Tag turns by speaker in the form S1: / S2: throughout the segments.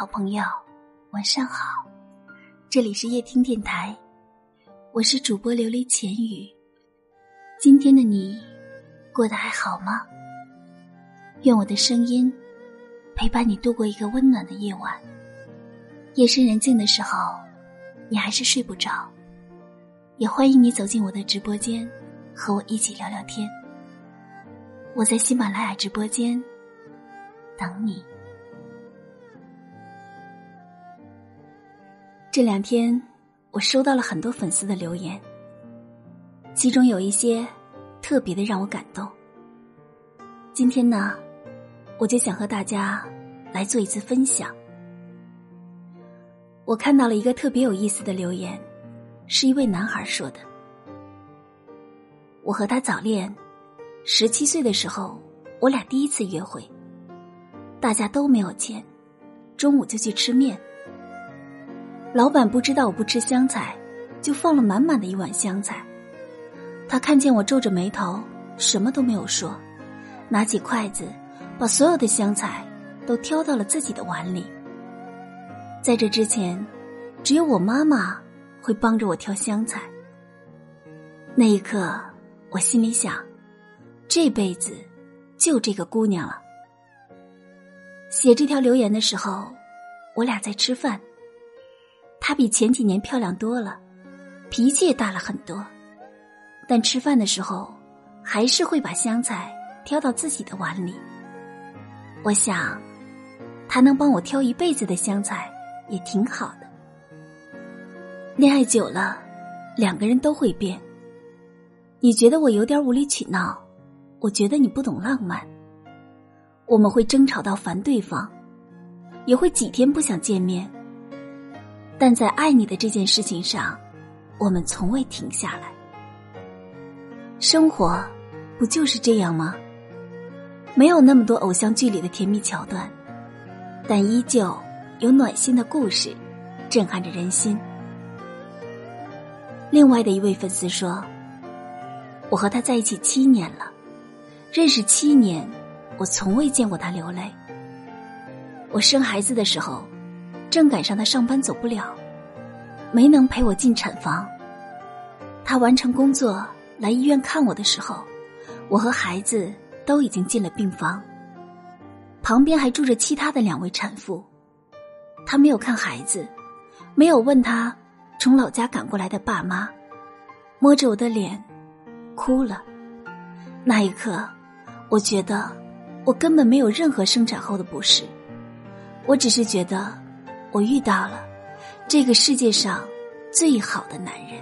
S1: 好朋友，晚上好！这里是夜听电台，我是主播琉璃浅语。今天的你过得还好吗？愿我的声音陪伴你度过一个温暖的夜晚。夜深人静的时候，你还是睡不着，也欢迎你走进我的直播间，和我一起聊聊天。我在喜马拉雅直播间等你。这两天，我收到了很多粉丝的留言，其中有一些特别的让我感动。今天呢，我就想和大家来做一次分享。我看到了一个特别有意思的留言，是一位男孩说的：“我和他早恋，十七岁的时候，我俩第一次约会，大家都没有钱，中午就去吃面。”老板不知道我不吃香菜，就放了满满的一碗香菜。他看见我皱着眉头，什么都没有说，拿起筷子，把所有的香菜都挑到了自己的碗里。在这之前，只有我妈妈会帮着我挑香菜。那一刻，我心里想，这辈子就这个姑娘了。写这条留言的时候，我俩在吃饭。她比前几年漂亮多了，脾气也大了很多，但吃饭的时候还是会把香菜挑到自己的碗里。我想，她能帮我挑一辈子的香菜也挺好的。恋爱久了，两个人都会变。你觉得我有点无理取闹，我觉得你不懂浪漫。我们会争吵到烦对方，也会几天不想见面。但在爱你的这件事情上，我们从未停下来。生活不就是这样吗？没有那么多偶像剧里的甜蜜桥段，但依旧有暖心的故事，震撼着人心。另外的一位粉丝说：“我和他在一起七年了，认识七年，我从未见过他流泪。我生孩子的时候。”正赶上他上班走不了，没能陪我进产房。他完成工作来医院看我的时候，我和孩子都已经进了病房，旁边还住着其他的两位产妇。他没有看孩子，没有问他从老家赶过来的爸妈，摸着我的脸，哭了。那一刻，我觉得我根本没有任何生产后的不适，我只是觉得。我遇到了这个世界上最好的男人。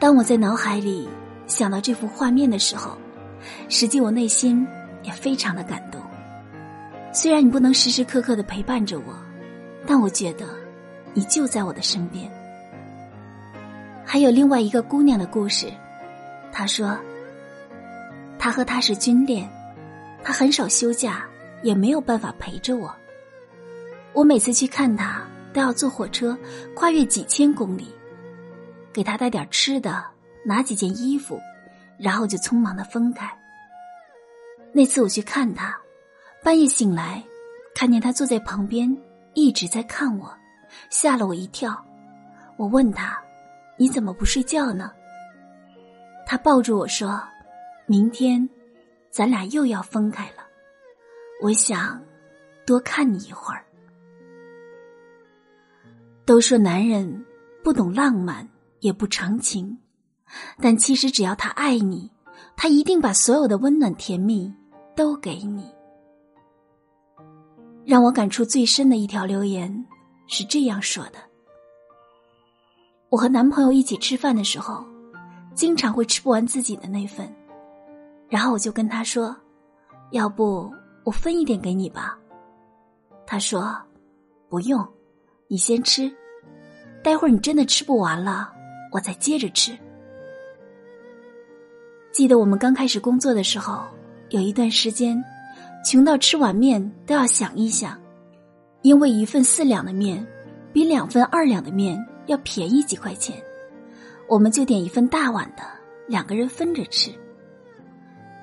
S1: 当我在脑海里想到这幅画面的时候，实际我内心也非常的感动。虽然你不能时时刻刻的陪伴着我，但我觉得你就在我的身边。还有另外一个姑娘的故事，她说，她和他是军恋，他很少休假，也没有办法陪着我。我每次去看他，都要坐火车跨越几千公里，给他带点吃的，拿几件衣服，然后就匆忙的分开。那次我去看他，半夜醒来，看见他坐在旁边一直在看我，吓了我一跳。我问他：“你怎么不睡觉呢？”他抱住我说：“明天，咱俩又要分开了。我想多看你一会儿。”都说男人不懂浪漫，也不长情，但其实只要他爱你，他一定把所有的温暖甜蜜都给你。让我感触最深的一条留言是这样说的：我和男朋友一起吃饭的时候，经常会吃不完自己的那份，然后我就跟他说：“要不我分一点给你吧。”他说：“不用。”你先吃，待会儿你真的吃不完了，我再接着吃。记得我们刚开始工作的时候，有一段时间，穷到吃碗面都要想一想，因为一份四两的面比两份二两的面要便宜几块钱，我们就点一份大碗的，两个人分着吃，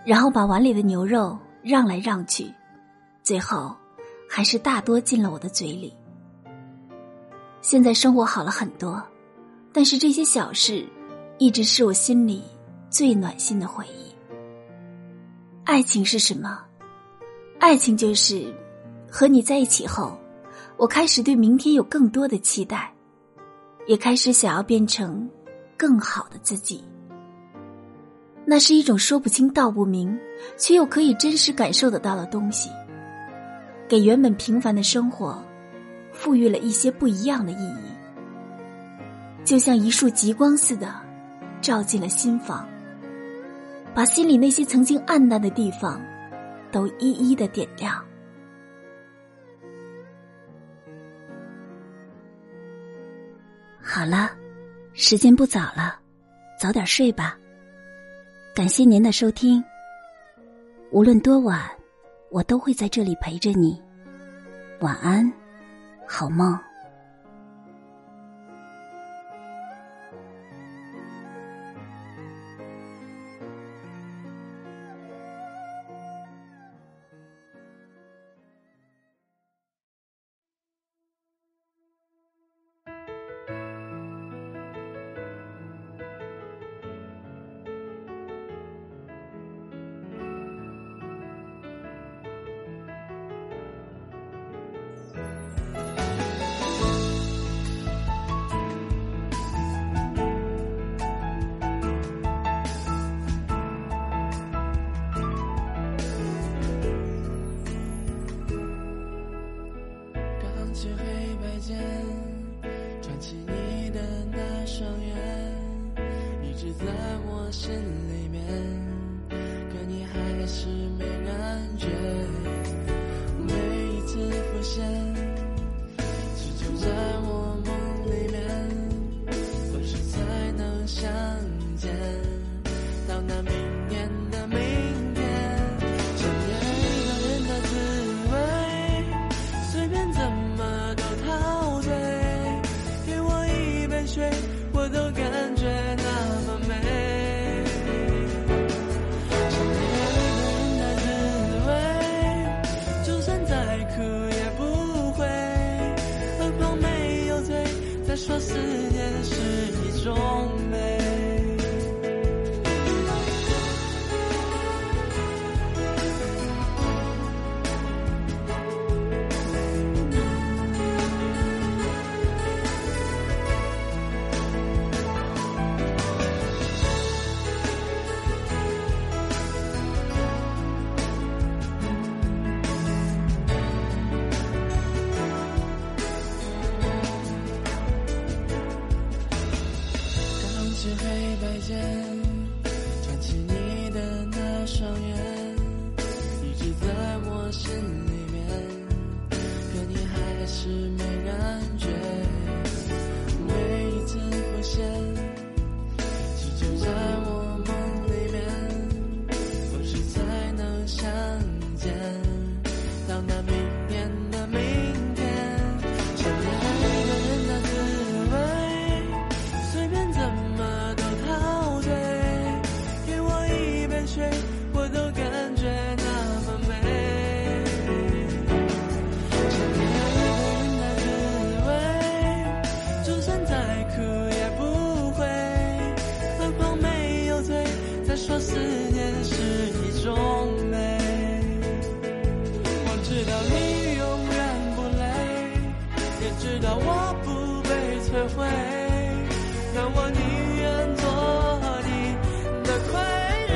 S1: 然后把碗里的牛肉让来让去，
S2: 最后还是大多进了我的嘴里。现在生活好了很多，但是这些小事一直是我心里最暖心的回忆。爱情是什么？爱情就是和你在一起后，我开始对明天有更多的期待，也开始想要变成更好的自己。那是一种说不清道不明，却又可以真实感受得到的东西，给原本平凡的生活赋予了一些不一样的意义，就像一束极光似的，照进了心房。把心里那些曾经暗淡的地方，都一一的点亮。好了，时间不早了，早点睡吧。感谢您的收听。无论多晚，我都会在这里陪着你。晚安，好梦。是你让我不被摧毁，让我宁愿做你的傀儡。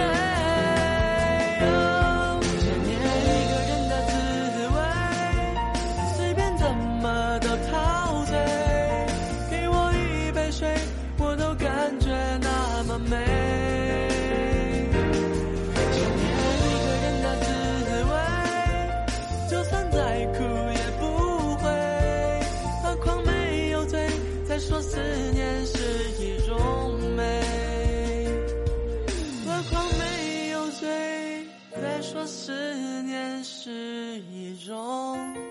S2: 想念一个人的滋味，随便怎么都陶醉。给我一杯水，我都感觉那么美。说
S3: 思念是一种。